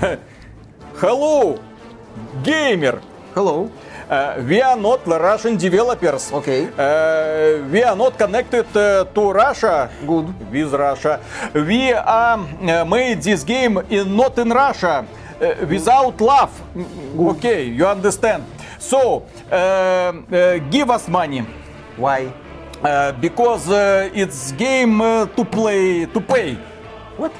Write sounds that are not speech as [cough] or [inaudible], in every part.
[laughs] Hello, gamer. Hello. Uh, we are not Russian developers. Okay. Uh, we are not connected uh, to Russia. Good. With Russia. We are uh, made this game in not in Russia. Uh, without love. Okay, you understand. So, uh, give us money. Why? Because it's game to play to pay. What?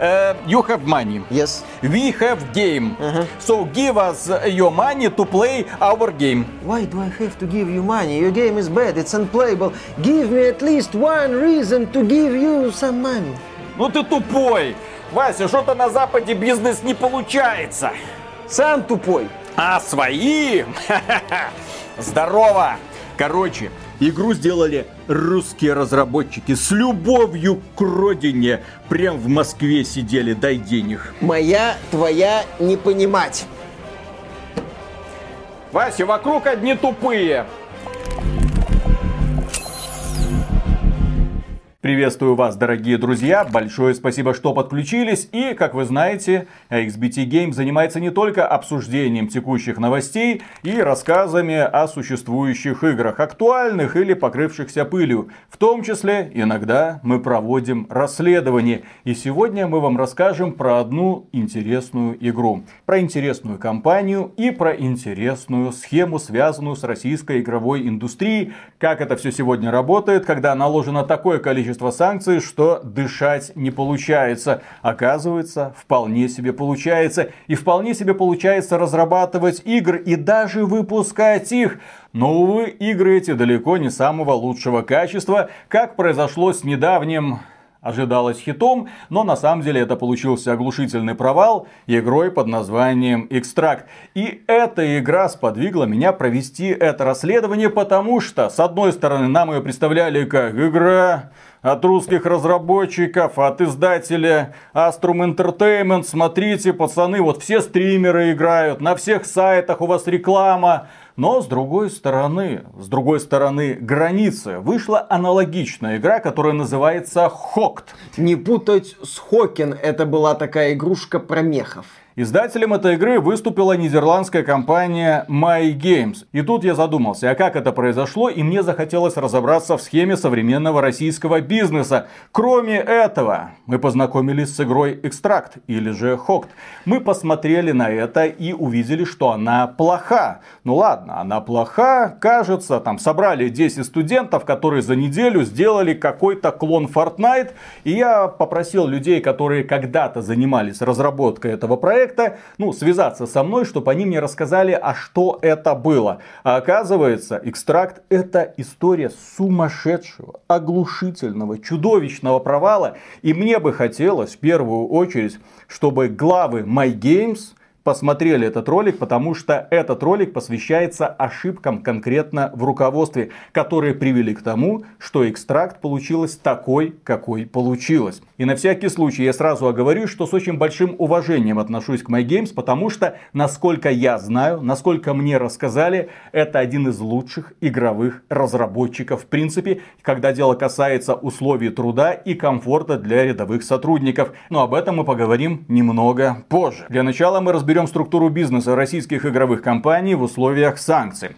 Uh, you have money. Yes. We have game. So give us uh, your money to play our game. Why do I have to give you money? Your game is bad, it's unplayable. Give me at least one reason to give you some money. Ну ты тупой. Вася, что-то на Западе бизнес не получается. Сам тупой. А свои? Здорово. Короче, игру сделали русские разработчики с любовью к родине. Прям в Москве сидели, дай денег. Моя, твоя не понимать. Вася, вокруг одни тупые. Приветствую вас, дорогие друзья. Большое спасибо, что подключились. И, как вы знаете, XBT Game занимается не только обсуждением текущих новостей и рассказами о существующих играх, актуальных или покрывшихся пылью. В том числе, иногда мы проводим расследование. И сегодня мы вам расскажем про одну интересную игру. Про интересную компанию и про интересную схему, связанную с российской игровой индустрией. Как это все сегодня работает, когда наложено такое количество санкций, что дышать не получается. Оказывается, вполне себе получается. И вполне себе получается разрабатывать игры и даже выпускать их. Но, увы, игры эти далеко не самого лучшего качества, как произошло с недавним ожидалось хитом, но на самом деле это получился оглушительный провал игрой под названием Экстракт. И эта игра сподвигла меня провести это расследование, потому что, с одной стороны, нам ее представляли как игра от русских разработчиков, от издателя Astrum Entertainment. Смотрите, пацаны, вот все стримеры играют, на всех сайтах у вас реклама. Но с другой стороны, с другой стороны границы, вышла аналогичная игра, которая называется Хокт. Не путать с Хокен, это была такая игрушка про мехов. Издателем этой игры выступила нидерландская компания My Games. И тут я задумался, а как это произошло, и мне захотелось разобраться в схеме современного российского бизнеса. Кроме этого, мы познакомились с игрой Экстракт, или же Хокт. Мы посмотрели на это и увидели, что она плоха. Ну ладно, она плоха, кажется, там собрали 10 студентов, которые за неделю сделали какой-то клон Fortnite. И я попросил людей, которые когда-то занимались разработкой этого проекта, ну, связаться со мной, чтобы они мне рассказали, а что это было. А оказывается, экстракт это история сумасшедшего, оглушительного, чудовищного провала. И мне бы хотелось в первую очередь, чтобы главы My Games посмотрели этот ролик, потому что этот ролик посвящается ошибкам конкретно в руководстве, которые привели к тому, что экстракт получилось такой, какой получилось. И на всякий случай я сразу оговорю, что с очень большим уважением отношусь к MyGames, потому что, насколько я знаю, насколько мне рассказали, это один из лучших игровых разработчиков в принципе, когда дело касается условий труда и комфорта для рядовых сотрудников. Но об этом мы поговорим немного позже. Для начала мы разберем разберем структуру бизнеса российских игровых компаний в условиях санкций.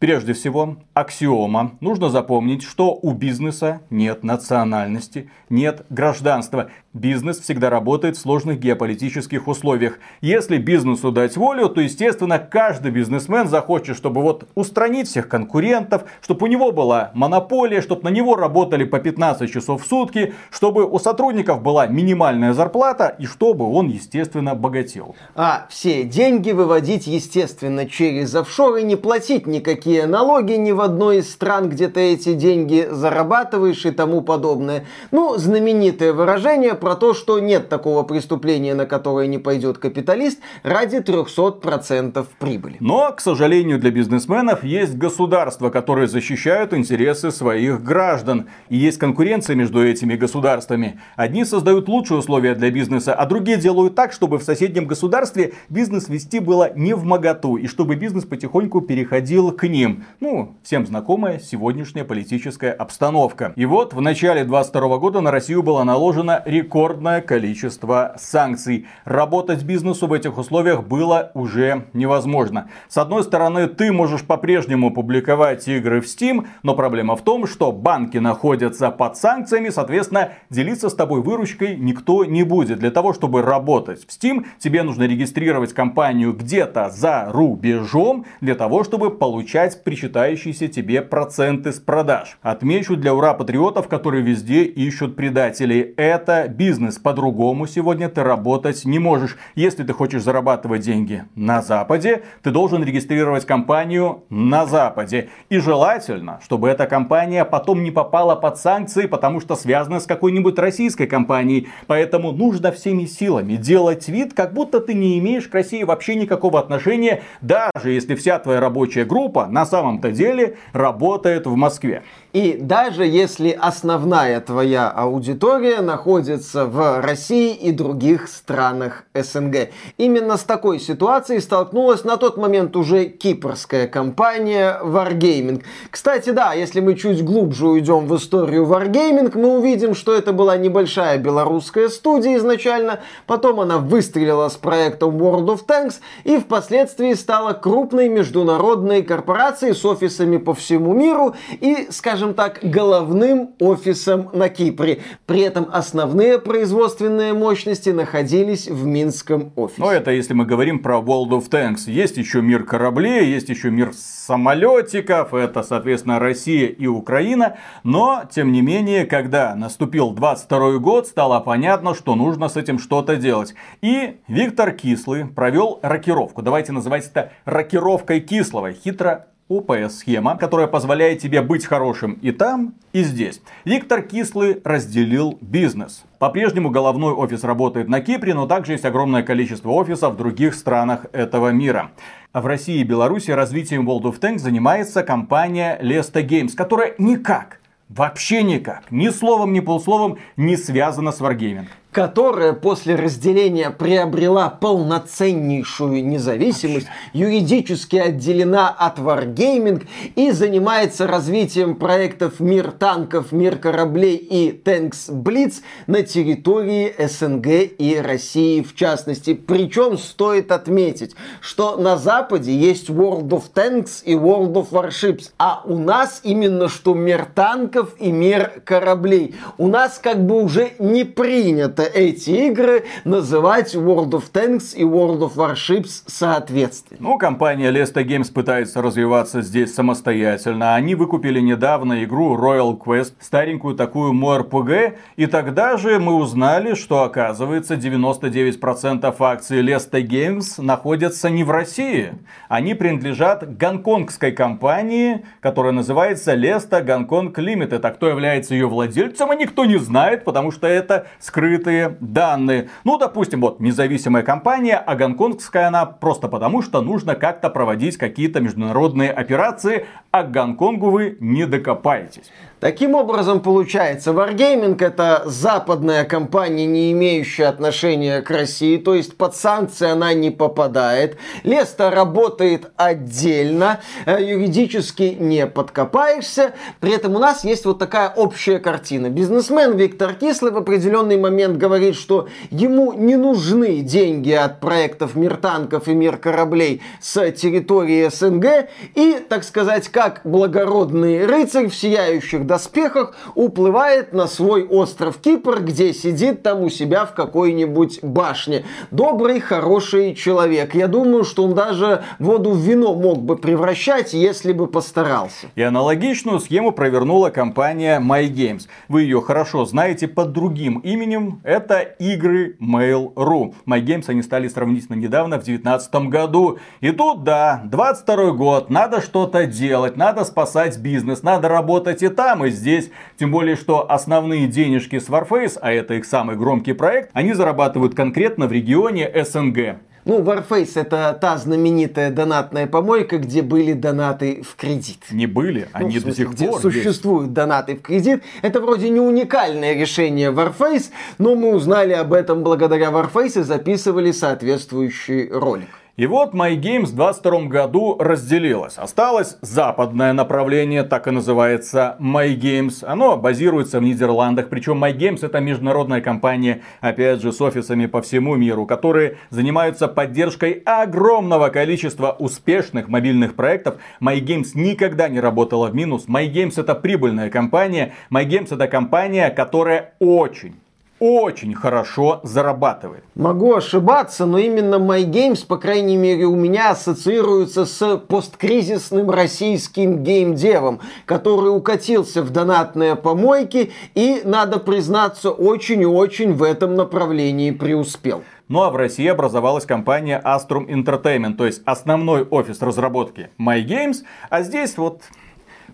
Прежде всего, аксиома. Нужно запомнить, что у бизнеса нет национальности, нет гражданства. Бизнес всегда работает в сложных геополитических условиях. Если бизнесу дать волю, то, естественно, каждый бизнесмен захочет, чтобы вот устранить всех конкурентов, чтобы у него была монополия, чтобы на него работали по 15 часов в сутки, чтобы у сотрудников была минимальная зарплата и чтобы он, естественно, богател. А все деньги выводить, естественно, через офшоры, не платить никакие налоги ни в одной из стран, где ты эти деньги зарабатываешь и тому подобное. Ну, знаменитое выражение про то, что нет такого преступления, на которое не пойдет капиталист, ради 300% прибыли. Но, к сожалению, для бизнесменов есть государства, которые защищают интересы своих граждан. И есть конкуренция между этими государствами. Одни создают лучшие условия для бизнеса, а другие делают так, чтобы в соседнем государстве бизнес вести было не в моготу, и чтобы бизнес потихоньку переходил к ним. Ну, всем знакомая сегодняшняя политическая обстановка. И вот в начале 22 года на Россию было наложено рекордное количество санкций. Работать бизнесу в этих условиях было уже невозможно. С одной стороны, ты можешь по-прежнему публиковать игры в Steam, но проблема в том, что банки находятся под санкциями, соответственно, делиться с тобой выручкой никто не будет. Для того, чтобы работать в Steam, тебе нужно регистрировать компанию где-то за рубежом, для того, чтобы получать причитающиеся тебе проценты с продаж. Отмечу для ура патриотов, которые везде ищут предателей. Это бизнес. По-другому сегодня ты работать не можешь. Если ты хочешь зарабатывать деньги на Западе, ты должен регистрировать компанию на Западе. И желательно, чтобы эта компания потом не попала под санкции, потому что связана с какой-нибудь российской компанией. Поэтому нужно всеми силами делать вид, как будто ты не имеешь к России вообще никакого отношения, даже если вся твоя рабочая группа на самом-то деле работает в Москве. И даже если основная твоя аудитория находится в России и других странах СНГ. Именно с такой ситуацией столкнулась на тот момент уже кипрская компания Wargaming. Кстати, да, если мы чуть глубже уйдем в историю Wargaming, мы увидим, что это была небольшая белорусская студия изначально, потом она выстрелила с проектом World of Tanks и впоследствии стала крупной международной корпорацией с офисами по всему миру и, скажем так, головным офисом на Кипре. При этом основные производственные мощности находились в Минском офисе. Ну, это если мы говорим про World of Tanks. Есть еще мир кораблей, есть еще мир самолетиков, это, соответственно, Россия и Украина. Но, тем не менее, когда наступил 22 год, стало понятно, что нужно с этим что-то делать. И Виктор Кислый провел рокировку. Давайте называть это рокировкой Кислого. Хитро ОПС-схема, которая позволяет тебе быть хорошим и там, и здесь. Виктор Кислый разделил бизнес. По-прежнему головной офис работает на Кипре, но также есть огромное количество офисов в других странах этого мира. В России и Беларуси развитием World of Tanks занимается компания Lesta Games, которая никак, вообще никак, ни словом, ни полусловом не связана с Wargaming которая после разделения приобрела полноценнейшую независимость, юридически отделена от Wargaming и занимается развитием проектов «Мир танков», «Мир кораблей» и «Tanks Blitz» на территории СНГ и России в частности. Причем стоит отметить, что на Западе есть World of Tanks и World of Warships, а у нас именно что «Мир танков» и «Мир кораблей». У нас как бы уже не принято принято эти игры называть World of Tanks и World of Warships соответственно. Ну, компания Lesta Games пытается развиваться здесь самостоятельно. Они выкупили недавно игру Royal Quest, старенькую такую MORPG, и тогда же мы узнали, что оказывается 99% акций Lesta Games находятся не в России. Они принадлежат гонконгской компании, которая называется Lesta Gongkong Limited. А кто является ее владельцем, а никто не знает, потому что это скрытый скрытые данные. Ну, допустим, вот независимая компания, а гонконгская она просто потому, что нужно как-то проводить какие-то международные операции, а к Гонконгу вы не докопаетесь. Таким образом, получается, Wargaming это западная компания, не имеющая отношения к России, то есть под санкции она не попадает. Леста работает отдельно, э, юридически не подкопаешься. При этом у нас есть вот такая общая картина. Бизнесмен Виктор Кислый в определенный момент говорит, что ему не нужны деньги от проектов Мир танков и Мир кораблей с территории СНГ. И, так сказать, как благородный рыцарь в сияющих доспехах уплывает на свой остров Кипр, где сидит там у себя в какой-нибудь башне. Добрый, хороший человек. Я думаю, что он даже воду в вино мог бы превращать, если бы постарался. И аналогичную схему провернула компания MyGames. Вы ее хорошо знаете под другим именем. Это игры Mail.ru. MyGames они стали сравнительно недавно, в 2019 году. И тут, да, 22 год, надо что-то делать, надо спасать бизнес, надо работать и там, там и здесь. Тем более, что основные денежки с Warface, а это их самый громкий проект, они зарабатывают конкретно в регионе СНГ. Ну, Warface это та знаменитая донатная помойка, где были донаты в кредит. Не были, ну, они смысле, до сих пор существуют есть. донаты в кредит. Это вроде не уникальное решение Warface, но мы узнали об этом благодаря Warface и записывали соответствующий ролик. И вот MyGames в 22 году разделилась. Осталось западное направление, так и называется MyGames. Оно базируется в Нидерландах. Причем MyGames это международная компания, опять же, с офисами по всему миру, которые занимаются поддержкой огромного количества успешных мобильных проектов. MyGames никогда не работала в минус. MyGames это прибыльная компания. MyGames это компания, которая очень очень хорошо зарабатывает. Могу ошибаться, но именно MyGames, по крайней мере, у меня ассоциируется с посткризисным российским геймдевом, который укатился в донатные помойки и, надо признаться, очень и очень в этом направлении преуспел. Ну а в России образовалась компания Astrum Entertainment, то есть основной офис разработки MyGames, а здесь вот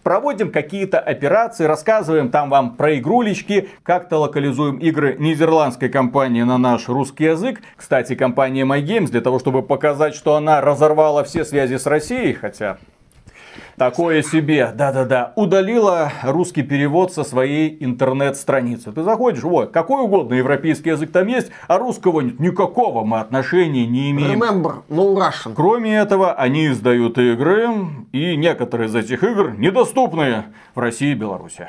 проводим какие-то операции, рассказываем там вам про игрулечки, как-то локализуем игры нидерландской компании на наш русский язык. Кстати, компания MyGames для того, чтобы показать, что она разорвала все связи с Россией, хотя Такое себе, да-да-да. Удалила русский перевод со своей интернет-страницы. Ты заходишь, вот, какой угодно европейский язык там есть, а русского нет. Никакого мы отношения не имеем. Remember, no Russian. Кроме этого, они издают игры, и некоторые из этих игр недоступны в России и Беларуси.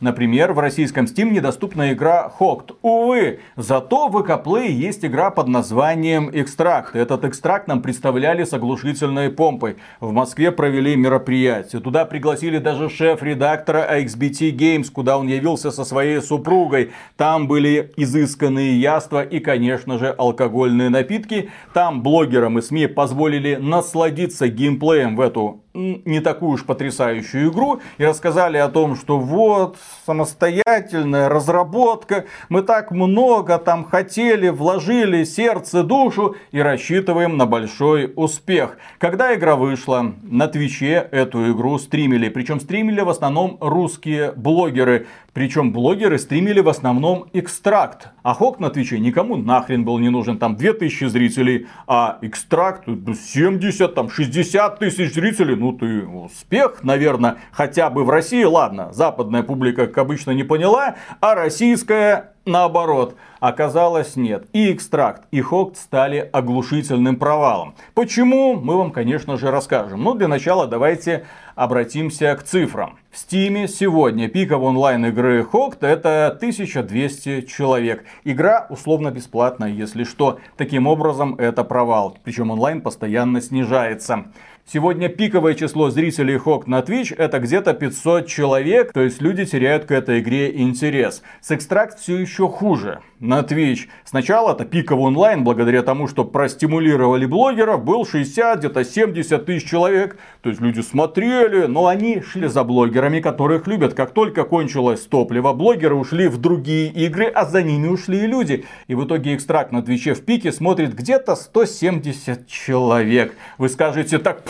Например, в российском Steam недоступна игра Hooked. Увы, зато в Ecoplay есть игра под названием Экстракт. Этот экстракт нам представляли с оглушительной помпой. В Москве провели мероприятие. Туда пригласили даже шеф-редактора XBT Games, куда он явился со своей супругой. Там были изысканные яства и, конечно же, алкогольные напитки. Там блогерам и СМИ позволили насладиться геймплеем в эту не такую уж потрясающую игру и рассказали о том, что вот самостоятельная разработка, мы так много там хотели, вложили сердце, душу и рассчитываем на большой успех. Когда игра вышла, на Твиче эту игру стримили, причем стримили в основном русские блогеры. Причем блогеры стримили в основном экстракт. А Хок на Твиче никому нахрен был не нужен. Там 2000 зрителей, а экстракт 70, там 60 тысяч зрителей. Ну ты успех, наверное, хотя бы в России. Ладно, западная публика, как обычно, не поняла, а российская наоборот. Оказалось нет. И экстракт, и хокт стали оглушительным провалом. Почему, мы вам, конечно же, расскажем. Но ну, для начала давайте обратимся к цифрам. В Стиме сегодня пиков онлайн игры Хокт это 1200 человек. Игра условно бесплатная, если что. Таким образом, это провал. Причем онлайн постоянно снижается. Сегодня пиковое число зрителей Хок на Twitch это где-то 500 человек, то есть люди теряют к этой игре интерес. С Extract все еще хуже на Twitch. Сначала это пиковый онлайн, благодаря тому, что простимулировали блогеров, был 60, где-то 70 тысяч человек. То есть люди смотрели, но они шли за блогерами, которых любят. Как только кончилось топливо, блогеры ушли в другие игры, а за ними ушли и люди. И в итоге экстракт на Твиче в пике смотрит где-то 170 человек. Вы скажете, так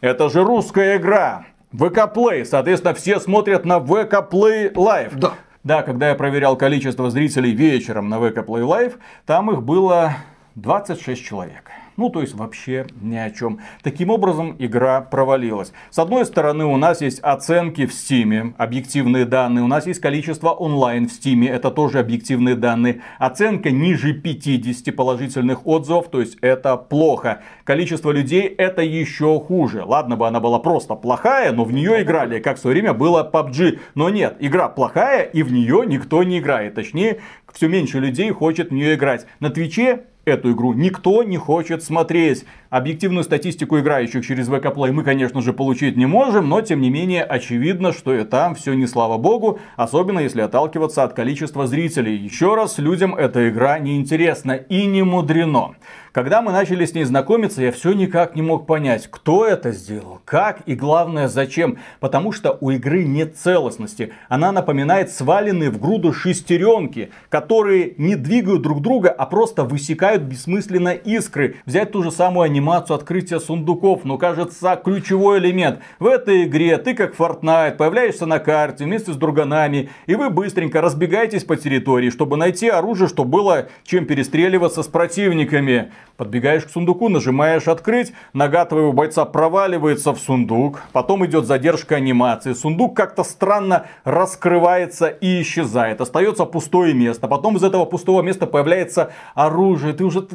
это же русская игра. ВК Play. Соответственно, все смотрят на ВК Play Live. Да. Да, когда я проверял количество зрителей вечером на ВК Play Live, там их было 26 человек. Ну, то есть вообще ни о чем. Таким образом, игра провалилась. С одной стороны, у нас есть оценки в Steam, объективные данные. У нас есть количество онлайн в Steam, это тоже объективные данные. Оценка ниже 50 положительных отзывов, то есть это плохо. Количество людей это еще хуже. Ладно бы она была просто плохая, но в нее играли, как в свое время было PUBG. Но нет, игра плохая и в нее никто не играет. Точнее, все меньше людей хочет в нее играть. На Твиче эту игру никто не хочет смотреть. Объективную статистику играющих через ВК Play мы, конечно же, получить не можем, но тем не менее очевидно, что и там все не слава богу, особенно если отталкиваться от количества зрителей. Еще раз, людям эта игра не интересна и не мудрено. Когда мы начали с ней знакомиться, я все никак не мог понять, кто это сделал, как и главное зачем. Потому что у игры нет целостности. Она напоминает сваленные в груду шестеренки, которые не двигают друг друга, а просто высекают бессмысленно искры. Взять ту же самую анимацию открытия сундуков, но кажется ключевой элемент. В этой игре ты как Fortnite появляешься на карте вместе с друганами, и вы быстренько разбегаетесь по территории, чтобы найти оружие, чтобы было чем перестреливаться с противниками. Подбегаешь к сундуку, нажимаешь открыть, нога твоего бойца проваливается в сундук, потом идет задержка анимации, сундук как-то странно раскрывается и исчезает, остается пустое место, потом из этого пустого места появляется оружие, ты уже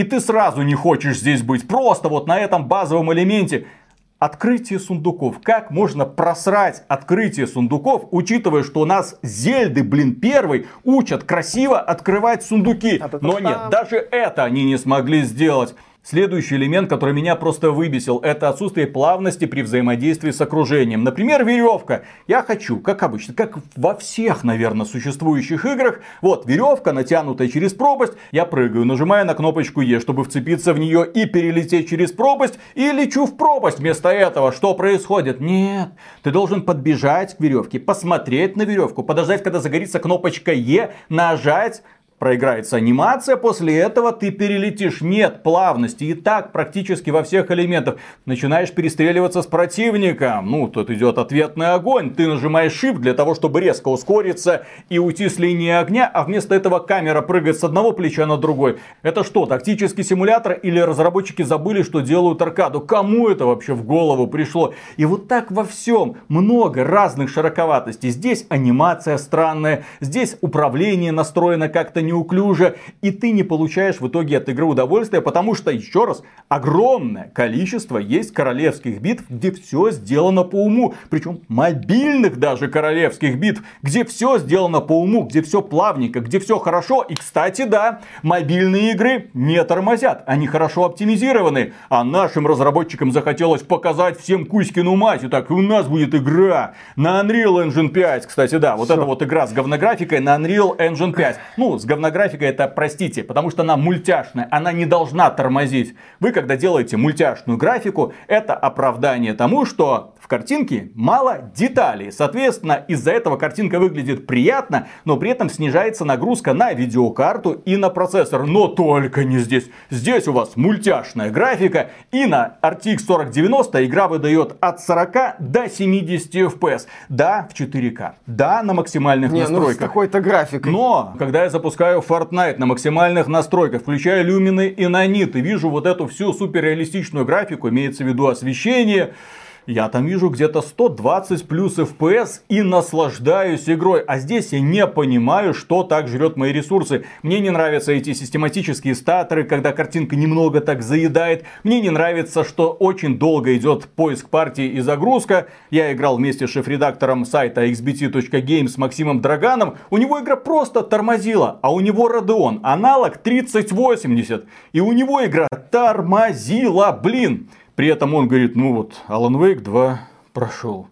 и ты сразу не хочешь здесь быть. Просто вот на этом базовом элементе Открытие сундуков. Как можно просрать открытие сундуков, учитывая, что у нас Зельды, блин, первый учат красиво открывать сундуки. Но нет, даже это они не смогли сделать. Следующий элемент, который меня просто выбесил, это отсутствие плавности при взаимодействии с окружением. Например, веревка. Я хочу, как обычно, как во всех, наверное, существующих играх. Вот, веревка, натянутая через пропасть. Я прыгаю, нажимаю на кнопочку Е, чтобы вцепиться в нее и перелететь через пропасть. И лечу в пропасть. Вместо этого что происходит? Нет, ты должен подбежать к веревке, посмотреть на веревку, подождать, когда загорится кнопочка Е, нажать проиграется анимация, после этого ты перелетишь. Нет плавности. И так практически во всех элементах. Начинаешь перестреливаться с противником. Ну, тут идет ответный огонь. Ты нажимаешь Shift для того, чтобы резко ускориться и уйти с линии огня, а вместо этого камера прыгает с одного плеча на другой. Это что, тактический симулятор или разработчики забыли, что делают аркаду? Кому это вообще в голову пришло? И вот так во всем много разных широковатостей. Здесь анимация странная, здесь управление настроено как-то неуклюже, и ты не получаешь в итоге от игры удовольствия, потому что, еще раз, огромное количество есть королевских битв, где все сделано по уму, причем мобильных даже королевских битв, где все сделано по уму, где все плавненько, где все хорошо, и, кстати, да, мобильные игры не тормозят, они хорошо оптимизированы, а нашим разработчикам захотелось показать всем Кузькину мать, и так, у нас будет игра на Unreal Engine 5, кстати, да, вот Все. эта вот игра с говнографикой на Unreal Engine 5, ну, с говнографикой порнографика это, простите, потому что она мультяшная, она не должна тормозить. Вы, когда делаете мультяшную графику, это оправдание тому, что картинке мало деталей. Соответственно, из-за этого картинка выглядит приятно, но при этом снижается нагрузка на видеокарту и на процессор. Но только не здесь. Здесь у вас мультяшная графика, и на RTX 4090 игра выдает от 40 до 70 FPS. Да, в 4К. Да, на максимальных не, настройках. Ну, с какой-то графикой. Но, когда я запускаю Fortnite на максимальных настройках, включаю люмины и наниты, вижу вот эту всю суперреалистичную графику, имеется в виду освещение, я там вижу где-то 120 плюс FPS и наслаждаюсь игрой. А здесь я не понимаю, что так жрет мои ресурсы. Мне не нравятся эти систематические статоры, когда картинка немного так заедает. Мне не нравится, что очень долго идет поиск партии и загрузка. Я играл вместе с шеф-редактором сайта xbt.games Максимом Драганом. У него игра просто тормозила, а у него Radeon аналог 3080. И у него игра тормозила, блин. При этом он говорит, ну вот, Alan Wake 2 прошел.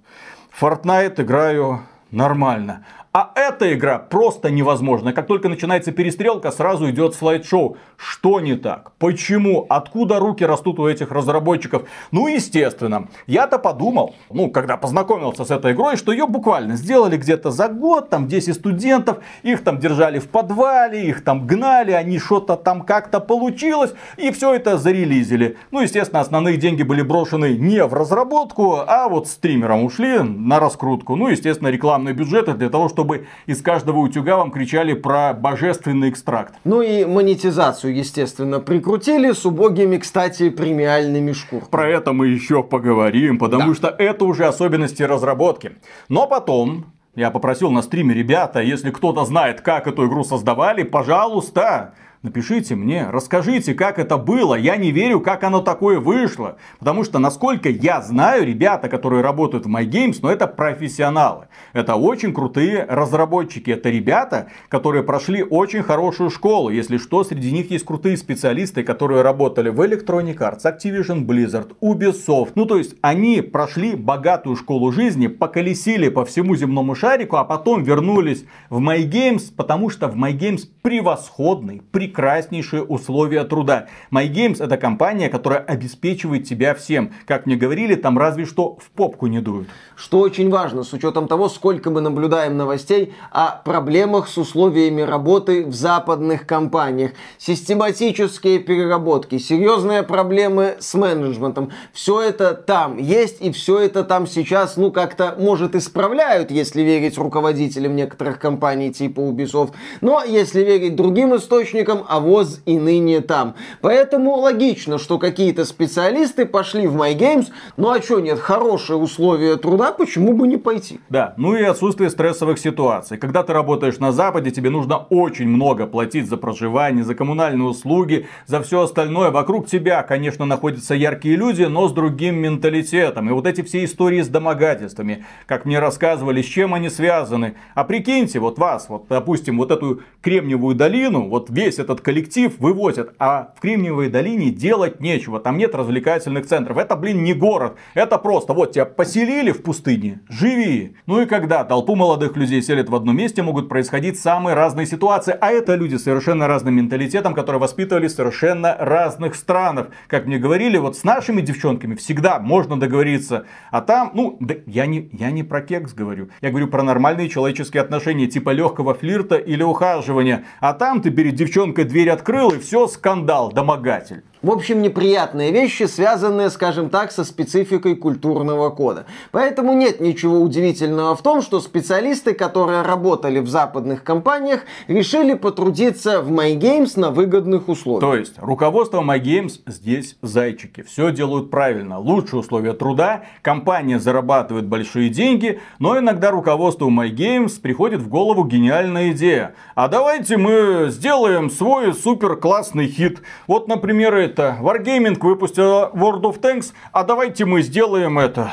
Fortnite играю нормально. А эта игра просто невозможна. Как только начинается перестрелка, сразу идет слайд-шоу. Что не так? Почему? Откуда руки растут у этих разработчиков? Ну, естественно. Я-то подумал, ну, когда познакомился с этой игрой, что ее буквально сделали где-то за год, там 10 студентов, их там держали в подвале, их там гнали, они что-то там как-то получилось, и все это зарелизили. Ну, естественно, основные деньги были брошены не в разработку, а вот стримерам ушли на раскрутку. Ну, естественно, рекламные бюджеты для того, чтобы чтобы из каждого утюга вам кричали про божественный экстракт. Ну и монетизацию, естественно, прикрутили с убогими, кстати, премиальными шкурками. Про это мы еще поговорим, потому да. что это уже особенности разработки. Но потом я попросил на стриме, ребята, если кто-то знает, как эту игру создавали, пожалуйста, Напишите мне, расскажите, как это было. Я не верю, как оно такое вышло. Потому что, насколько я знаю, ребята, которые работают в MyGames, но ну, это профессионалы. Это очень крутые разработчики. Это ребята, которые прошли очень хорошую школу. Если что, среди них есть крутые специалисты, которые работали в Electronic Arts, Activision Blizzard, Ubisoft. Ну, то есть, они прошли богатую школу жизни, поколесили по всему земному шарику, а потом вернулись в MyGames, потому что в MyGames превосходный, прекрасный прекраснейшие условия труда. MyGames это компания, которая обеспечивает тебя всем. Как мне говорили, там разве что в попку не дуют. Что очень важно, с учетом того, сколько мы наблюдаем новостей о проблемах с условиями работы в западных компаниях. Систематические переработки, серьезные проблемы с менеджментом. Все это там есть и все это там сейчас, ну, как-то, может, исправляют, если верить руководителям некоторых компаний типа Ubisoft. Но если верить другим источникам, там, а воз и ныне там. Поэтому логично, что какие-то специалисты пошли в MyGames, ну а что нет, хорошие условия труда, почему бы не пойти? Да, ну и отсутствие стрессовых ситуаций. Когда ты работаешь на Западе, тебе нужно очень много платить за проживание, за коммунальные услуги, за все остальное. Вокруг тебя, конечно, находятся яркие люди, но с другим менталитетом. И вот эти все истории с домогательствами, как мне рассказывали, с чем они связаны. А прикиньте, вот вас, вот, допустим, вот эту Кремниевую долину, вот весь этот коллектив вывозят, а в Кремниевой долине делать нечего, там нет развлекательных центров. Это, блин, не город, это просто вот тебя поселили в пустыне, живи. Ну и когда толпу молодых людей селят в одном месте, могут происходить самые разные ситуации, а это люди с совершенно разным менталитетом, которые воспитывались в совершенно разных странах. Как мне говорили, вот с нашими девчонками всегда можно договориться, а там, ну, да, я не, я не про кекс говорю, я говорю про нормальные человеческие отношения, типа легкого флирта или ухаживания, а там ты перед девчонкой дверь открыл и все, скандал, домогатель. В общем, неприятные вещи, связанные, скажем так, со спецификой культурного кода. Поэтому нет ничего удивительного в том, что специалисты, которые работали в западных компаниях, решили потрудиться в MyGames на выгодных условиях. То есть, руководство MyGames здесь зайчики. Все делают правильно. Лучшие условия труда, компания зарабатывает большие деньги, но иногда руководству MyGames приходит в голову гениальная идея. А давайте мы сделаем свой супер классный хит. Вот, например, это, Wargaming выпустила World of Tanks, а давайте мы сделаем это,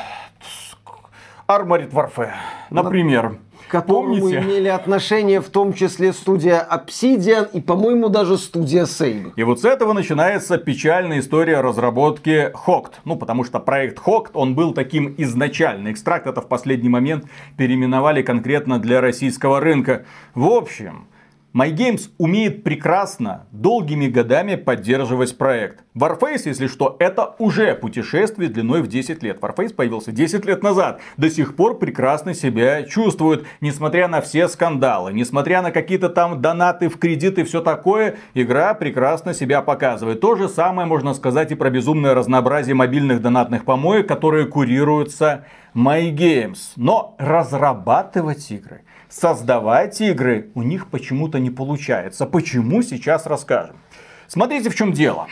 Armored Warfare, например. К которому Помните? имели отношение в том числе студия Obsidian и, по-моему, даже студия Sega. И вот с этого начинается печальная история разработки Hoct. Ну, потому что проект Hoct, он был таким изначально. Экстракт это в последний момент переименовали конкретно для российского рынка. В общем, MyGames умеет прекрасно долгими годами поддерживать проект. Warface, если что, это уже путешествие длиной в 10 лет. Warface появился 10 лет назад. До сих пор прекрасно себя чувствует. Несмотря на все скандалы, несмотря на какие-то там донаты в кредит и все такое, игра прекрасно себя показывает. То же самое можно сказать и про безумное разнообразие мобильных донатных помоек, которые курируются MyGames. Но разрабатывать игры создавать игры у них почему-то не получается. Почему сейчас расскажем. Смотрите, в чем дело.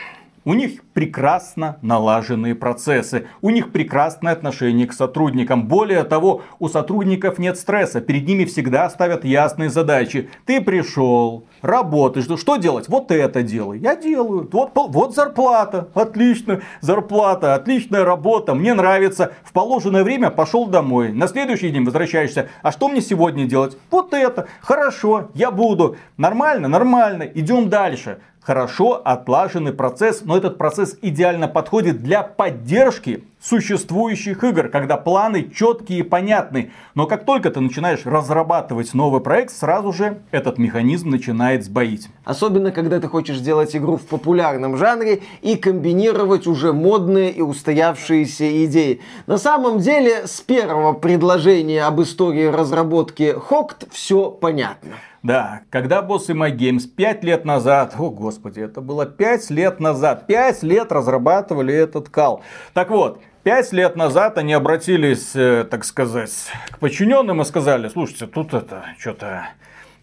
У них прекрасно налаженные процессы, у них прекрасное отношение к сотрудникам. Более того, у сотрудников нет стресса, перед ними всегда ставят ясные задачи. Ты пришел, работаешь, ну что делать? Вот это делай. Я делаю. Вот, вот зарплата, отлично, зарплата, отличная работа, мне нравится. В положенное время пошел домой. На следующий день возвращаешься. А что мне сегодня делать? Вот это. Хорошо, я буду. Нормально, нормально. Идем дальше хорошо отлаженный процесс, но этот процесс идеально подходит для поддержки существующих игр, когда планы четкие и понятны. Но как только ты начинаешь разрабатывать новый проект, сразу же этот механизм начинает сбоить. Особенно, когда ты хочешь сделать игру в популярном жанре и комбинировать уже модные и устоявшиеся идеи. На самом деле, с первого предложения об истории разработки Хокт все понятно. Да, когда боссы My Games 5 лет назад, о господи, это было 5 лет назад, 5 лет разрабатывали этот кал. Так вот, Пять лет назад они обратились, э, так сказать, к подчиненным и сказали, слушайте, тут это, что-то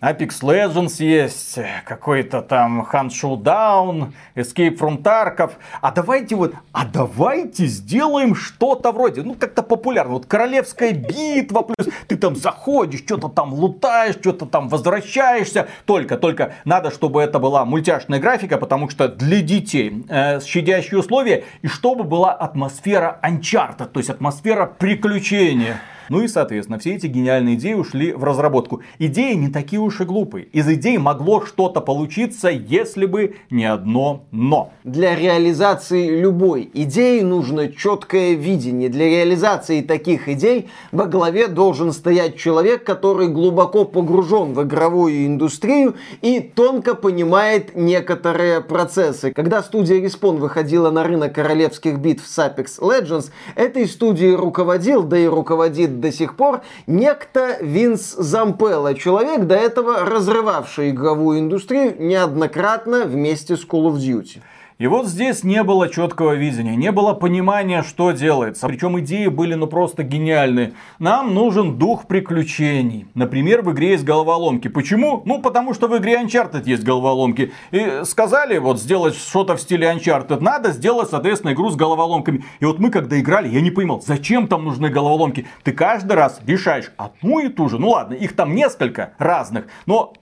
Apex Legends есть, какой-то там Hunt Showdown, Escape from Tarkov. А давайте вот, а давайте сделаем что-то вроде, ну как-то популярно. Вот королевская битва, плюс ты там заходишь, что-то там лутаешь, что-то там возвращаешься. Только, только надо, чтобы это была мультяшная графика, потому что для детей э, щадящие условия, и чтобы была атмосфера Uncharted, то есть атмосфера приключения. Ну и, соответственно, все эти гениальные идеи ушли в разработку. Идеи не такие уж и глупые. Из идей могло что-то получиться, если бы не одно но. Для реализации любой идеи нужно четкое видение. Для реализации таких идей во главе должен стоять человек, который глубоко погружен в игровую индустрию и тонко понимает некоторые процессы. Когда студия Respawn выходила на рынок королевских битв с Apex Legends, этой студией руководил, да и руководит до сих пор некто Винс Зампелло, человек, до этого разрывавший игровую индустрию неоднократно вместе с Call of Duty. И вот здесь не было четкого видения, не было понимания, что делается. Причем идеи были ну просто гениальные. Нам нужен дух приключений. Например, в игре есть головоломки. Почему? Ну, потому что в игре Uncharted есть головоломки. И сказали вот сделать что-то в стиле Uncharted. Надо сделать, соответственно, игру с головоломками. И вот мы когда играли, я не понимал, зачем там нужны головоломки. Ты каждый раз решаешь одну и ту же. Ну ладно, их там несколько разных. Но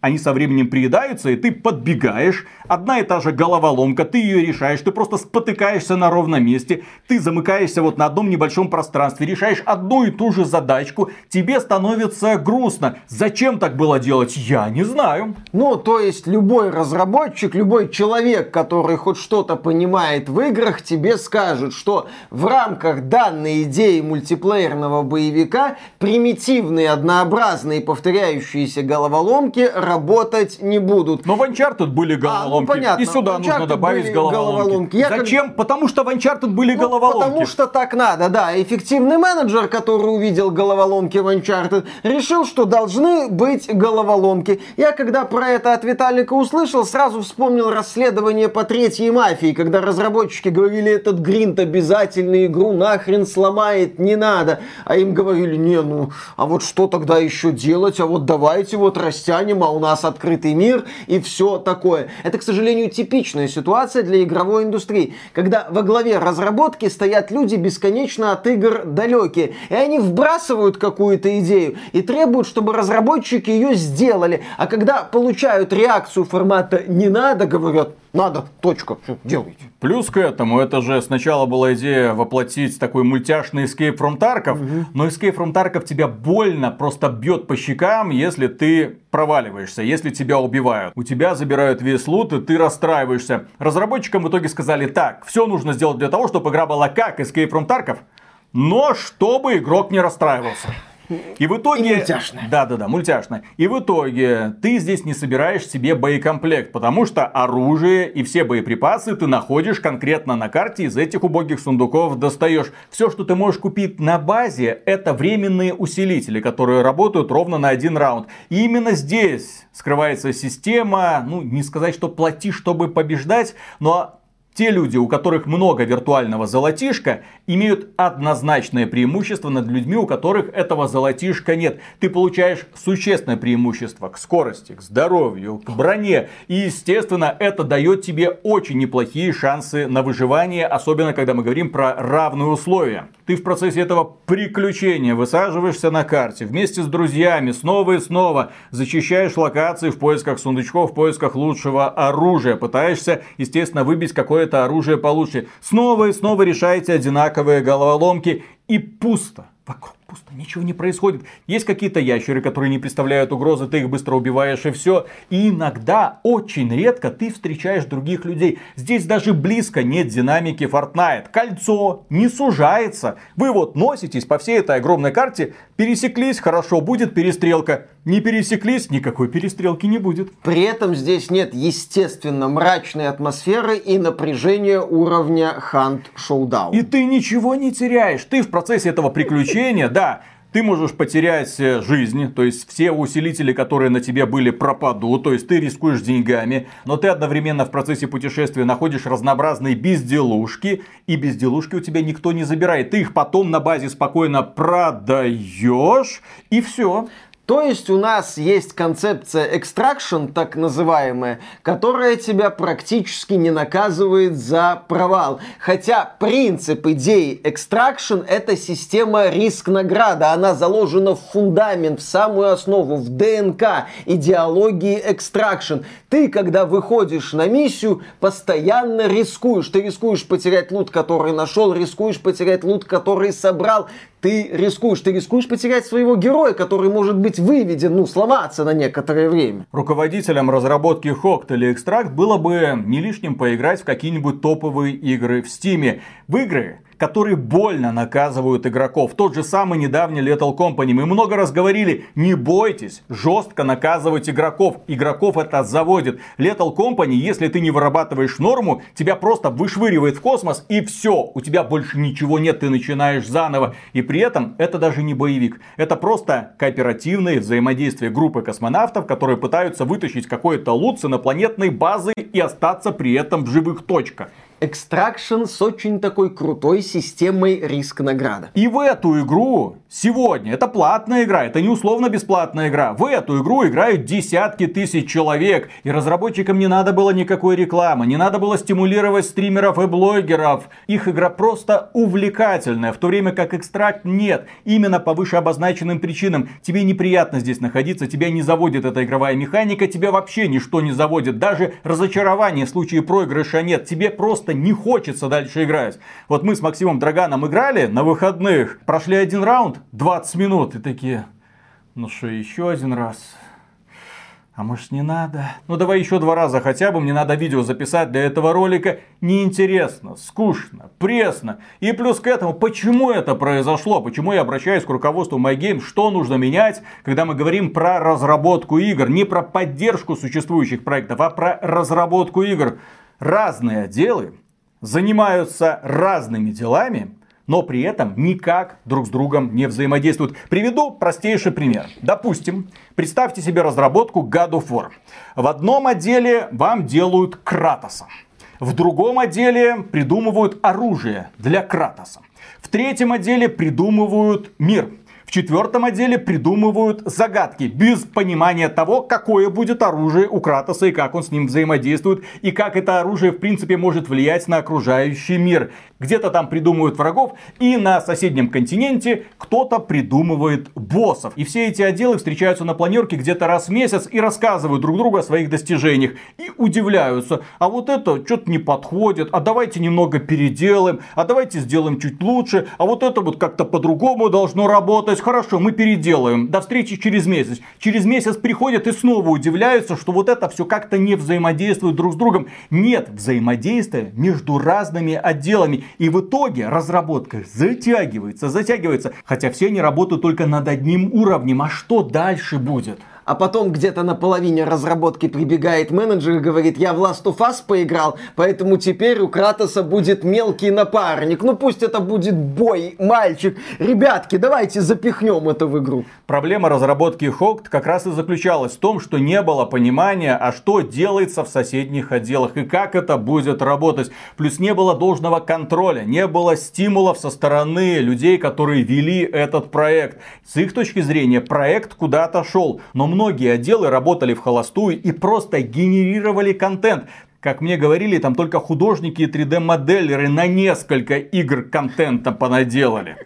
они со временем приедаются, и ты подбегаешь, одна и та же головоломка, ты ее решаешь, ты просто спотыкаешься на ровном месте, ты замыкаешься вот на одном небольшом пространстве, решаешь одну и ту же задачку, тебе становится грустно. Зачем так было делать, я не знаю. Ну, то есть любой разработчик, любой человек, который хоть что-то понимает в играх, тебе скажет, что в рамках данной идеи мультиплеерного боевика примитивные, однообразные, повторяющиеся головоломки работать не будут. Но в Uncharted были головоломки. А, ну, понятно. И сюда нужно добавить головоломки. головоломки. Я Зачем? Как... Потому что в Uncharted были ну, головоломки. Потому что так надо, да. Эффективный менеджер, который увидел головоломки в Uncharted, решил, что должны быть головоломки. Я когда про это от Виталика услышал, сразу вспомнил расследование по третьей мафии, когда разработчики говорили, этот гринт обязательно игру нахрен сломает, не надо. А им говорили, не, ну, а вот что тогда еще делать? А вот давайте вот растянем, а у нас открытый мир и все такое. Это, к сожалению, типичная ситуация для игровой индустрии, когда во главе разработки стоят люди бесконечно от игр далекие, и они вбрасывают какую-то идею и требуют, чтобы разработчики ее сделали, а когда получают реакцию формата «не надо», говорят надо, точка, все, делайте. Плюс к этому, это же сначала была идея воплотить такой мультяшный Escape from Tarkov, угу. но Escape from Tarkov тебя больно просто бьет по щекам, если ты проваливаешься, если тебя убивают. У тебя забирают весь лут, и ты расстраиваешься. Разработчикам в итоге сказали, так, все нужно сделать для того, чтобы игра была как Escape from Tarkov, но чтобы игрок не расстраивался. И в итоге... И мультяшная. Да, да, да, мультяшная. И в итоге ты здесь не собираешь себе боекомплект, потому что оружие и все боеприпасы ты находишь конкретно на карте из этих убогих сундуков достаешь. Все, что ты можешь купить на базе, это временные усилители, которые работают ровно на один раунд. И именно здесь скрывается система, ну, не сказать, что плати, чтобы побеждать, но те люди, у которых много виртуального золотишка, имеют однозначное преимущество над людьми, у которых этого золотишка нет. Ты получаешь существенное преимущество к скорости, к здоровью, к броне. И, естественно, это дает тебе очень неплохие шансы на выживание, особенно когда мы говорим про равные условия. Ты в процессе этого приключения высаживаешься на карте вместе с друзьями снова и снова, зачищаешь локации в поисках сундучков, в поисках лучшего оружия, пытаешься, естественно, выбить какое это оружие получше. Снова и снова решаете одинаковые головоломки и пусто. Вокруг пусто, ничего не происходит. Есть какие-то ящеры, которые не представляют угрозы, ты их быстро убиваешь и все. И иногда, очень редко, ты встречаешь других людей. Здесь даже близко нет динамики Fortnite. Кольцо не сужается. Вы вот носитесь по всей этой огромной карте, пересеклись, хорошо, будет перестрелка. Не пересеклись, никакой перестрелки не будет. При этом здесь нет, естественно, мрачной атмосферы и напряжения уровня Hunt Showdown. И ты ничего не теряешь. Ты в процессе этого приключения да, ты можешь потерять э, жизнь, то есть все усилители, которые на тебе были, пропадут, то есть ты рискуешь деньгами, но ты одновременно в процессе путешествия находишь разнообразные безделушки, и безделушки у тебя никто не забирает. Ты их потом на базе спокойно продаешь, и все. То есть у нас есть концепция extraction, так называемая, которая тебя практически не наказывает за провал. Хотя принцип идеи extraction это система риск-награда. Она заложена в фундамент, в самую основу, в ДНК идеологии extraction. Ты, когда выходишь на миссию, постоянно рискуешь. Ты рискуешь потерять лут, который нашел, рискуешь потерять лут, который собрал ты рискуешь, ты рискуешь потерять своего героя, который может быть выведен, ну, сломаться на некоторое время. Руководителям разработки Хокт или Экстракт было бы не лишним поиграть в какие-нибудь топовые игры в Стиме. В игры, которые больно наказывают игроков. Тот же самый недавний Lethal Company. Мы много раз говорили, не бойтесь жестко наказывать игроков. Игроков это заводит. Lethal Company, если ты не вырабатываешь норму, тебя просто вышвыривает в космос и все. У тебя больше ничего нет, ты начинаешь заново. И при этом это даже не боевик. Это просто кооперативное взаимодействие группы космонавтов, которые пытаются вытащить какой-то лут с инопланетной базы и остаться при этом в живых точках. Extraction с очень такой крутой системой риск-награда. И в эту игру сегодня, это платная игра, это не условно бесплатная игра, в эту игру играют десятки тысяч человек. И разработчикам не надо было никакой рекламы, не надо было стимулировать стримеров и блогеров. Их игра просто увлекательная, в то время как Extract нет. Именно по вышеобозначенным причинам. Тебе неприятно здесь находиться, тебя не заводит эта игровая механика, тебя вообще ничто не заводит. Даже разочарование в случае проигрыша нет. Тебе просто просто не хочется дальше играть. Вот мы с Максимом Драганом играли на выходных, прошли один раунд, 20 минут, и такие, ну что, еще один раз. А может не надо? Ну давай еще два раза хотя бы, мне надо видео записать для этого ролика. Неинтересно, скучно, пресно. И плюс к этому, почему это произошло? Почему я обращаюсь к руководству MyGame? Что нужно менять, когда мы говорим про разработку игр? Не про поддержку существующих проектов, а про разработку игр разные отделы занимаются разными делами, но при этом никак друг с другом не взаимодействуют. Приведу простейший пример. Допустим, представьте себе разработку God of War. В одном отделе вам делают Кратоса. В другом отделе придумывают оружие для Кратоса. В третьем отделе придумывают мир в четвертом отделе придумывают загадки, без понимания того, какое будет оружие у Кратоса и как он с ним взаимодействует, и как это оружие в принципе может влиять на окружающий мир. Где-то там придумывают врагов, и на соседнем континенте кто-то придумывает боссов. И все эти отделы встречаются на планерке где-то раз в месяц и рассказывают друг другу о своих достижениях. И удивляются, а вот это что-то не подходит, а давайте немного переделаем, а давайте сделаем чуть лучше, а вот это вот как-то по-другому должно работать. Хорошо, мы переделаем. До встречи через месяц. Через месяц приходят и снова удивляются, что вот это все как-то не взаимодействует друг с другом. Нет взаимодействия между разными отделами. И в итоге разработка затягивается, затягивается. Хотя все они работают только над одним уровнем. А что дальше будет? А потом где-то на половине разработки прибегает менеджер и говорит, я в Last of Us поиграл, поэтому теперь у Кратоса будет мелкий напарник. Ну пусть это будет бой, мальчик. Ребятки, давайте запихнем это в игру. Проблема разработки Хокт как раз и заключалась в том, что не было понимания, а что делается в соседних отделах и как это будет работать. Плюс не было должного контроля, не было стимулов со стороны людей, которые вели этот проект. С их точки зрения проект куда-то шел, но многие отделы работали в холостую и просто генерировали контент. Как мне говорили, там только художники и 3D-моделеры на несколько игр контента понаделали.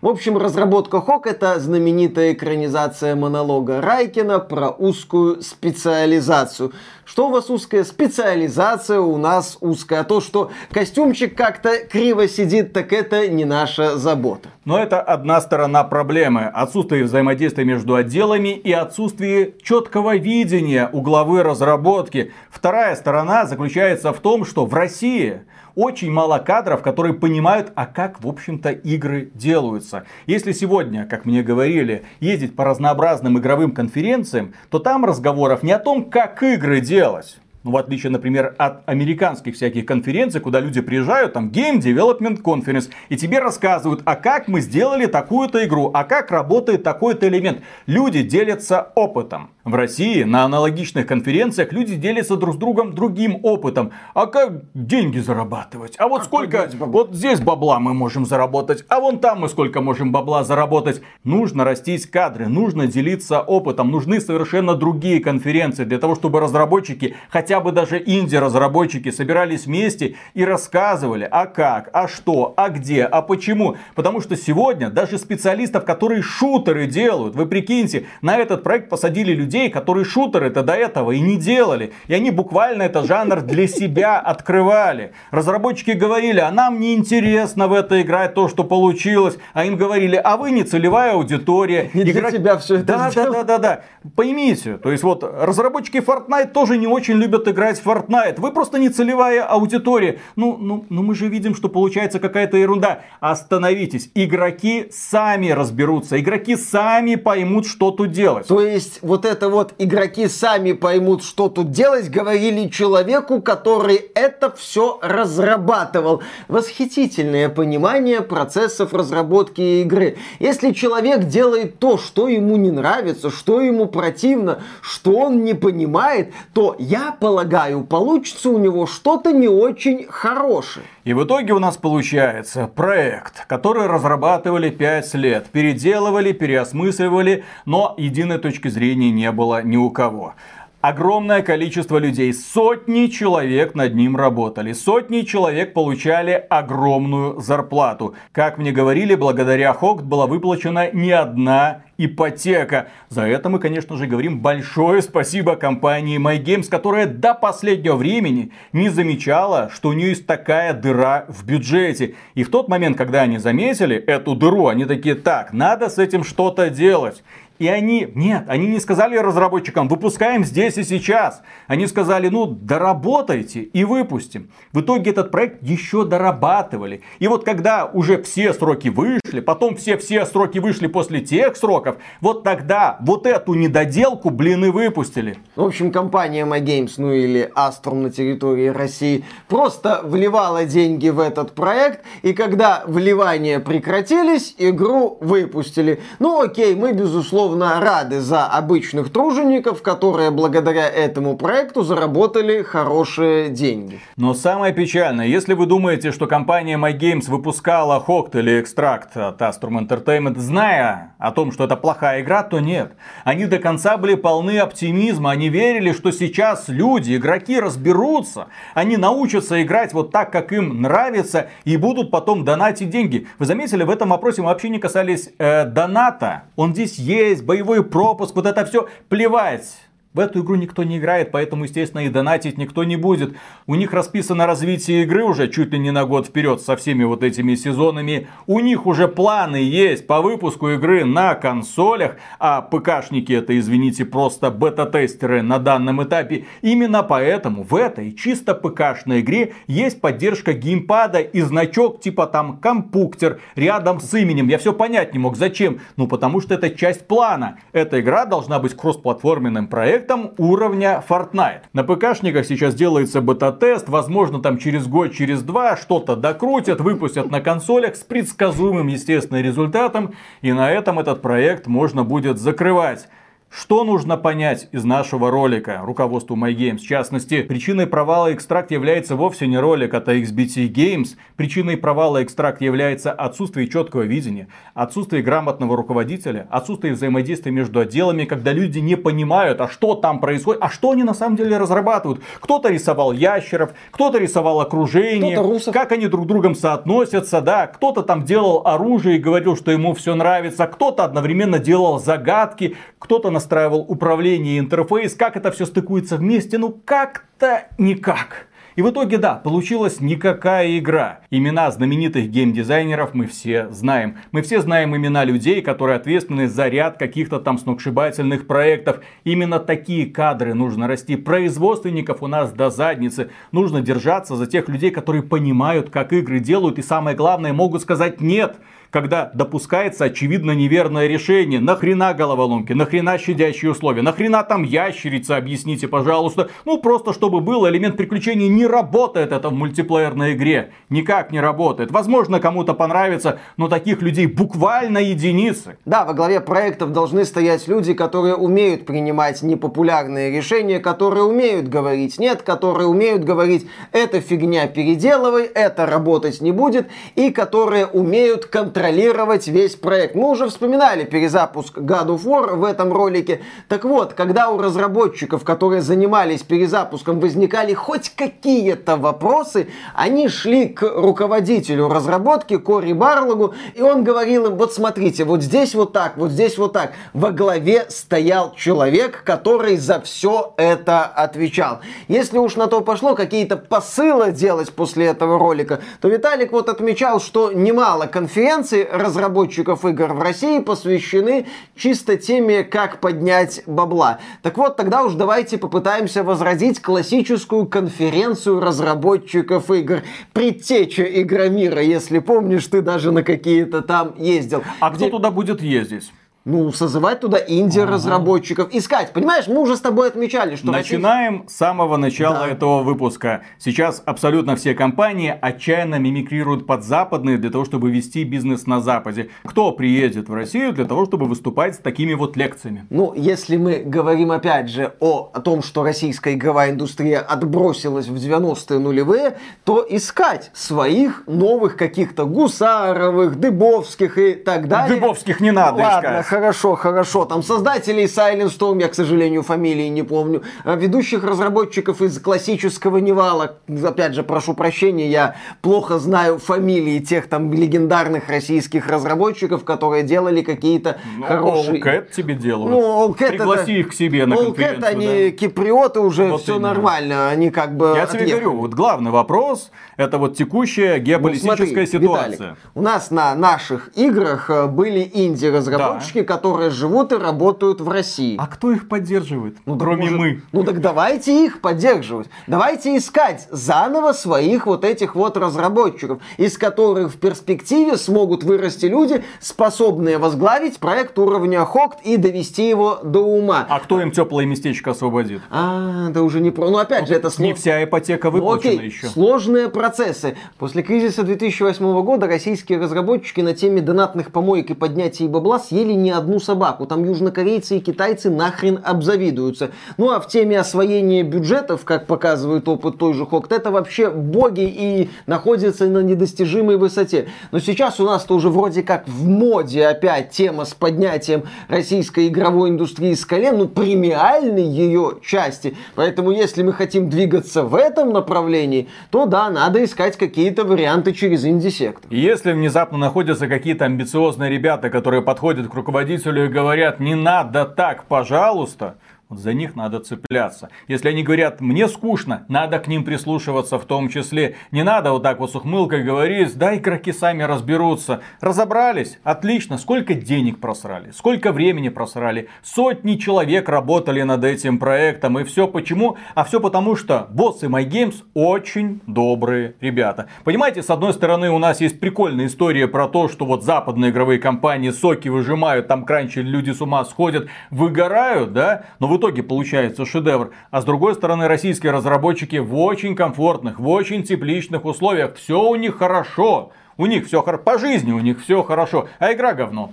В общем, разработка Хок это знаменитая экранизация монолога Райкина про узкую специализацию. Что у вас узкая специализация, у нас узкая. А то, что костюмчик как-то криво сидит, так это не наша забота. Но это одна сторона проблемы. Отсутствие взаимодействия между отделами и отсутствие четкого видения у главы разработки. Вторая сторона заключается в том, что в России очень мало кадров, которые понимают, а как, в общем-то, игры делаются. Если сегодня, как мне говорили, ездить по разнообразным игровым конференциям, то там разговоров не о том, как игры делать, ну, в отличие, например, от американских всяких конференций, куда люди приезжают, там Game Development Conference, и тебе рассказывают, а как мы сделали такую-то игру, а как работает такой-то элемент. Люди делятся опытом. В России на аналогичных конференциях люди делятся друг с другом другим опытом. А как деньги зарабатывать? А вот как сколько, вот здесь бабла мы можем заработать, а вон там мы сколько можем бабла заработать. Нужно растить кадры, нужно делиться опытом, нужны совершенно другие конференции для того, чтобы разработчики хотя хотя бы даже инди-разработчики собирались вместе и рассказывали, а как, а что, а где, а почему. Потому что сегодня даже специалистов, которые шутеры делают, вы прикиньте, на этот проект посадили людей, людей, которые шутеры-то до этого и не делали. И они буквально этот жанр для себя открывали. Разработчики говорили, а нам не интересно в это играть то, что получилось. А им говорили, а вы не целевая аудитория. Не Игра... для тебя все это да, да, да, да, да. Поймите, то есть вот разработчики Fortnite тоже не очень любят играть в Fortnite. Вы просто не целевая аудитория. Ну, ну, ну мы же видим, что получается какая-то ерунда. Остановитесь. Игроки сами разберутся. Игроки сами поймут, что тут делать. То есть вот это вот игроки сами поймут, что тут делать, говорили человеку, который это все разрабатывал. Восхитительное понимание процессов разработки игры. Если человек делает то, что ему не нравится, что ему противно, что он не понимает, то я полагаю, получится у него что-то не очень хорошее. И в итоге у нас получается проект, который разрабатывали 5 лет, переделывали, переосмысливали, но единой точки зрения не было ни у кого. Огромное количество людей, сотни человек над ним работали, сотни человек получали огромную зарплату. Как мне говорили, благодаря Хокт была выплачена не одна ипотека. За это мы, конечно же, говорим большое спасибо компании MyGames, которая до последнего времени не замечала, что у нее есть такая дыра в бюджете. И в тот момент, когда они заметили эту дыру, они такие, так, надо с этим что-то делать. И они, нет, они не сказали разработчикам, выпускаем здесь и сейчас. Они сказали, ну, доработайте и выпустим. В итоге этот проект еще дорабатывали. И вот когда уже все сроки вышли, потом все-все сроки вышли после тех сроков, вот тогда вот эту недоделку, блин, и выпустили. В общем, компания MyGames, ну или Astrum на территории России, просто вливала деньги в этот проект, и когда вливания прекратились, игру выпустили. Ну окей, мы безусловно безусловно, рады за обычных тружеников, которые благодаря этому проекту заработали хорошие деньги. Но самое печальное, если вы думаете, что компания MyGames выпускала Хокт или Экстракт от Astrum Entertainment, зная о том, что это плохая игра, то нет. Они до конца были полны оптимизма, они верили, что сейчас люди, игроки разберутся, они научатся играть вот так, как им нравится, и будут потом донатить деньги. Вы заметили, в этом вопросе мы вообще не касались э, доната. Он здесь есть, боевой пропуск, вот это все плевать. В эту игру никто не играет, поэтому, естественно, и донатить никто не будет. У них расписано развитие игры уже чуть ли не на год вперед со всеми вот этими сезонами. У них уже планы есть по выпуску игры на консолях, а ПКшники это, извините, просто бета-тестеры на данном этапе. Именно поэтому в этой чисто ПКшной игре есть поддержка геймпада и значок типа там компуктер рядом с именем. Я все понять не мог, зачем? Ну потому что это часть плана. Эта игра должна быть кроссплатформенным проектом проектом уровня Fortnite. На ПКшниках сейчас делается бета-тест, возможно там через год, через два что-то докрутят, выпустят на консолях с предсказуемым, естественно, результатом. И на этом этот проект можно будет закрывать. Что нужно понять из нашего ролика руководству MyGames? В частности, причиной провала экстракт является вовсе не ролик от XBT Games. Причиной провала экстракт является отсутствие четкого видения, отсутствие грамотного руководителя, отсутствие взаимодействия между отделами, когда люди не понимают, а что там происходит, а что они на самом деле разрабатывают. Кто-то рисовал ящеров, кто-то рисовал окружение, как они друг с другом соотносятся, да, кто-то там делал оружие и говорил, что ему все нравится, кто-то одновременно делал загадки, кто-то настраивал управление и интерфейс, как это все стыкуется вместе, ну как-то никак. И в итоге, да, получилась никакая игра. Имена знаменитых геймдизайнеров мы все знаем. Мы все знаем имена людей, которые ответственны за ряд каких-то там сногсшибательных проектов. Именно такие кадры нужно расти. Производственников у нас до задницы. Нужно держаться за тех людей, которые понимают, как игры делают. И самое главное, могут сказать нет когда допускается очевидно неверное решение. Нахрена головоломки, нахрена щадящие условия, нахрена там ящерица, объясните, пожалуйста. Ну, просто чтобы был элемент приключений, не работает это в мультиплеерной игре. Никак не работает. Возможно, кому-то понравится, но таких людей буквально единицы. Да, во главе проектов должны стоять люди, которые умеют принимать непопулярные решения, которые умеют говорить нет, которые умеют говорить это фигня, переделывай, это работать не будет, и которые умеют контролировать контролировать весь проект. Мы уже вспоминали перезапуск God of War в этом ролике. Так вот, когда у разработчиков, которые занимались перезапуском, возникали хоть какие-то вопросы, они шли к руководителю разработки Кори Барлогу, и он говорил им, вот смотрите, вот здесь вот так, вот здесь вот так. Во главе стоял человек, который за все это отвечал. Если уж на то пошло какие-то посылы делать после этого ролика, то Виталик вот отмечал, что немало конференций разработчиков игр в России посвящены чисто теме, как поднять бабла. Так вот, тогда уж давайте попытаемся возродить классическую конференцию разработчиков игр. Предтеча Игромира, если помнишь, ты даже на какие-то там ездил. А где... кто туда будет ездить? Ну, созывать туда инди-разработчиков, ага. искать. Понимаешь, мы уже с тобой отмечали, что... Начинаем Россия... с самого начала да. этого выпуска. Сейчас абсолютно все компании отчаянно мимикрируют под западные для того, чтобы вести бизнес на Западе. Кто приедет в Россию для того, чтобы выступать с такими вот лекциями? Ну, если мы говорим опять же о, о том, что российская игровая индустрия отбросилась в 90-е нулевые, то искать своих новых каких-то гусаровых, дыбовских и так далее. Дыбовских не надо Ладно, искать хорошо, хорошо. Там создателей Silent Storm, я, к сожалению, фамилии не помню. А ведущих разработчиков из классического Невала. Опять же, прошу прощения, я плохо знаю фамилии тех там легендарных российских разработчиков, которые делали какие-то ну, хорошие... Allcat тебе делают. Ну, Allcat Пригласи это... их к себе на конференцию. они да. киприоты уже, вот все именно. нормально. Они как бы Я отъехали. тебе говорю, вот главный вопрос, это вот текущая геополитическая ну, смотри, ситуация. Виталик, у нас на наших играх э, были инди-разработчики, да. Которые живут и работают в России. А кто их поддерживает, ну, кроме может, мы? Ну так давайте их поддерживать. Давайте искать заново своих вот этих вот разработчиков, из которых в перспективе смогут вырасти люди, способные возглавить проект уровня Хокт и довести его до ума. А кто им теплое местечко освободит? А, да уже не про... Ну опять ну, же, это... Не вся ипотека выплачена ну, окей, еще. Сложные процессы процессы. После кризиса 2008 года российские разработчики на теме донатных помоек и поднятия бабла съели не одну собаку. Там южнокорейцы и китайцы нахрен обзавидуются. Ну а в теме освоения бюджетов, как показывает опыт той же Хокт, это вообще боги и находятся на недостижимой высоте. Но сейчас у нас-то уже вроде как в моде опять тема с поднятием российской игровой индустрии с колен, ну премиальной ее части. Поэтому если мы хотим двигаться в этом направлении, то да, надо искать какие-то варианты через инди-сектор. Если внезапно находятся какие-то амбициозные ребята, которые подходят к руководителю и говорят, не надо так, пожалуйста, вот за них надо цепляться. Если они говорят, мне скучно, надо к ним прислушиваться в том числе. Не надо вот так вот с ухмылкой говорить, да игроки сами разберутся. Разобрались? Отлично. Сколько денег просрали? Сколько времени просрали? Сотни человек работали над этим проектом. И все почему? А все потому, что боссы MyGames очень добрые ребята. Понимаете, с одной стороны у нас есть прикольная история про то, что вот западные игровые компании соки выжимают, там кранчи люди с ума сходят, выгорают, да? Но вы итоге получается шедевр. А с другой стороны, российские разработчики в очень комфортных, в очень тепличных условиях. Все у них хорошо. У них все хорошо. По жизни у них все хорошо. А игра говно.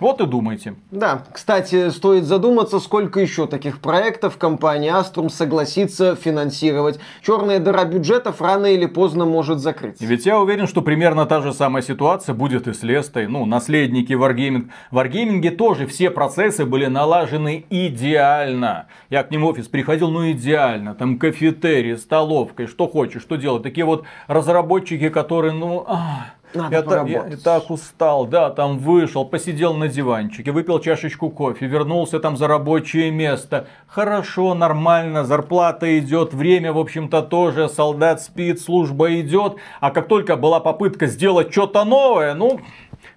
Вот и думайте. Да, кстати, стоит задуматься, сколько еще таких проектов компания Astrum согласится финансировать. Черная дыра бюджетов рано или поздно может закрыться. Ведь я уверен, что примерно та же самая ситуация будет и с Лестой. Ну, наследники Wargaming. В Wargaming тоже все процессы были налажены идеально. Я к ним в офис приходил, ну идеально. Там кафетерий, столовкой, что хочешь, что делать. Такие вот разработчики, которые, ну... Ах надо я, та, я, я так устал, да, там вышел, посидел на диванчике, выпил чашечку кофе, вернулся там за рабочее место. Хорошо, нормально, зарплата идет, время, в общем-то, тоже, солдат спит, служба идет. А как только была попытка сделать что-то новое, ну,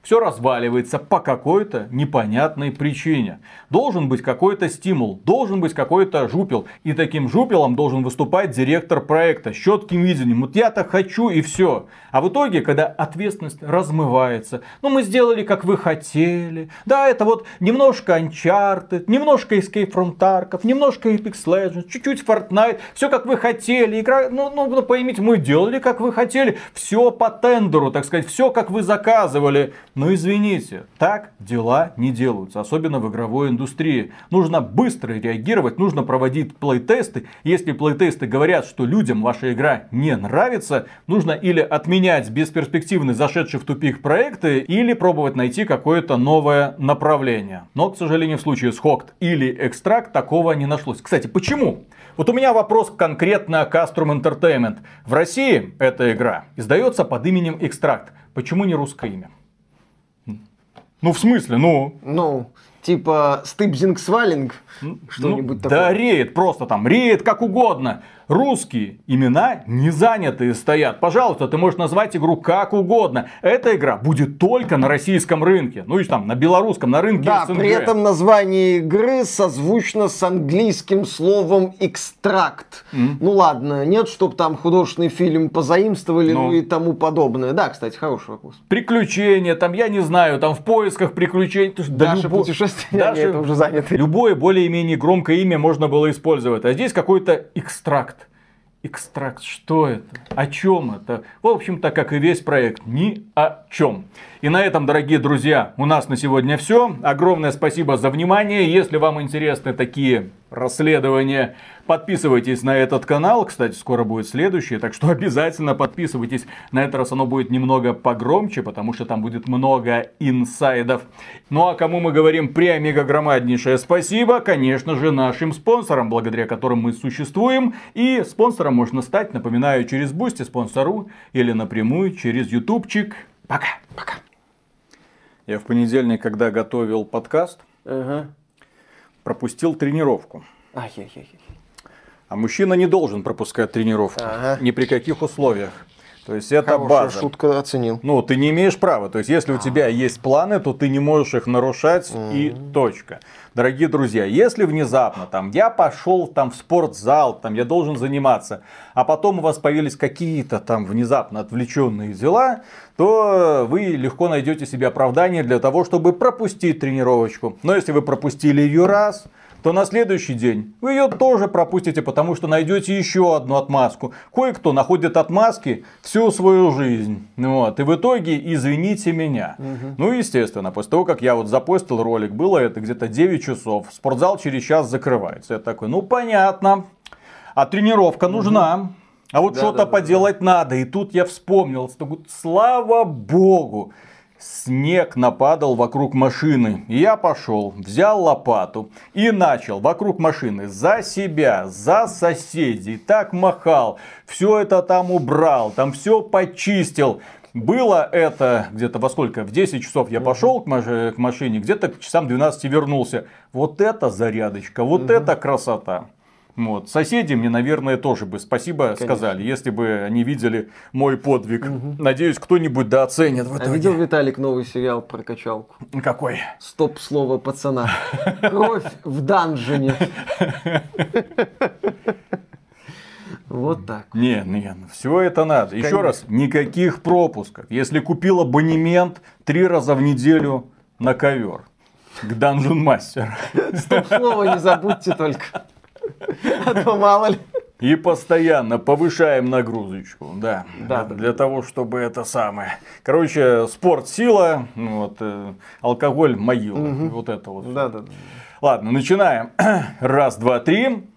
все разваливается по какой-то непонятной причине. Должен быть какой-то стимул, должен быть какой-то жупел. И таким жупелом должен выступать директор проекта с четким видением. Вот я так хочу и все. А в итоге, когда ответственность размывается, ну мы сделали как вы хотели. Да, это вот немножко Uncharted, немножко Escape from Tarkov, немножко Apex Legends, чуть-чуть Fortnite. Все как вы хотели. Игра, ну, ну, ну поймите, мы делали как вы хотели. Все по тендеру, так сказать, все как вы заказывали. Но извините, так дела не делаются, особенно в игровой индустрии. Нужно быстро реагировать, нужно проводить плейтесты. Если плейтесты говорят, что людям ваша игра не нравится, нужно или отменять бесперспективные зашедшие в тупик проекты, или пробовать найти какое-то новое направление. Но, к сожалению, в случае с Хокт или Экстракт такого не нашлось. Кстати, почему? Вот у меня вопрос конкретно к Castrum Entertainment. В России эта игра издается под именем Экстракт. Почему не русское имя? Ну, в смысле, ну? Ну, типа Стыбзинг Свалинг, что-нибудь ну, такое. Да, рейд, просто там, рейд как угодно русские имена не занятые стоят. Пожалуйста, ты можешь назвать игру как угодно. Эта игра будет только на российском рынке. Ну и там на белорусском, на рынке Да, СНГ. при этом название игры созвучно с английским словом экстракт. Mm. Ну ладно, нет, чтобы там художественный фильм позаимствовали, ну. ну и тому подобное. Да, кстати, хороший вопрос. Приключения, там, я не знаю, там в поисках приключений. Да, Наше любо... путешествие, Даже... это уже занято. Любое более-менее громкое имя можно было использовать. А здесь какой-то экстракт. Экстракт, что это? О чем это? В общем-то, как и весь проект, ни о чем. И на этом, дорогие друзья, у нас на сегодня все. Огромное спасибо за внимание. Если вам интересны такие расследования, подписывайтесь на этот канал. Кстати, скоро будет следующий, так что [laughs] обязательно подписывайтесь. На этот раз оно будет немного погромче, потому что там будет много инсайдов. Ну а кому мы говорим преомега громаднейшее спасибо, конечно же, нашим спонсорам, благодаря которым мы существуем. И спонсором можно стать, напоминаю, через Boosty, спонсору или напрямую через ютубчик. Пока. Пока. Я в понедельник, когда готовил подкаст, ага. Пропустил тренировку. Ай-яй-яй. А мужчина не должен пропускать тренировку. Ага. Ни при каких условиях. То есть это Хорошая база. шутка оценил. Ну, ты не имеешь права. То есть, если у тебя есть планы, то ты не можешь их нарушать mm-hmm. и точка. Дорогие друзья, если внезапно там я пошел там в спортзал, там я должен заниматься, а потом у вас появились какие-то там внезапно отвлеченные дела, то вы легко найдете себе оправдание для того, чтобы пропустить тренировочку. Но если вы пропустили ее раз, то на следующий день вы ее тоже пропустите, потому что найдете еще одну отмазку. Кое-кто находит отмазки всю свою жизнь. Вот. И в итоге, извините меня. Угу. Ну, естественно, после того, как я вот запостил ролик, было это где-то 9 часов. Спортзал через час закрывается. Я такой, ну понятно. А тренировка угу. нужна. А вот да, что-то да, поделать да. надо. И тут я вспомнил, слава богу, снег нападал вокруг машины. И я пошел, взял лопату и начал вокруг машины за себя, за соседей. Так махал, все это там убрал, там все почистил. Было это где-то во сколько? В 10 часов я пошел к, маш- к машине, где-то к часам 12 вернулся. Вот это зарядочка, вот угу. это красота. Вот. Соседи мне, наверное, тоже бы спасибо Конечно. сказали, если бы они видели мой подвиг. Угу. Надеюсь, кто-нибудь дооценит в итоге. А видел, Виталик, новый сериал про качалку? Какой? Стоп слово пацана. Кровь в данжене. Вот так. Не, не, все это надо. Еще раз, никаких пропусков. Если купил абонемент три раза в неделю на ковер к Dungeon Master. Стоп слово не забудьте только. [laughs] А то мало ли. И постоянно повышаем нагрузочку, да, да, для да. того, чтобы это самое. Короче, спорт сила, вот, э, алкоголь могила, угу. вот это вот. Да, да, да. Ладно, начинаем. [clears throat] Раз, два, три.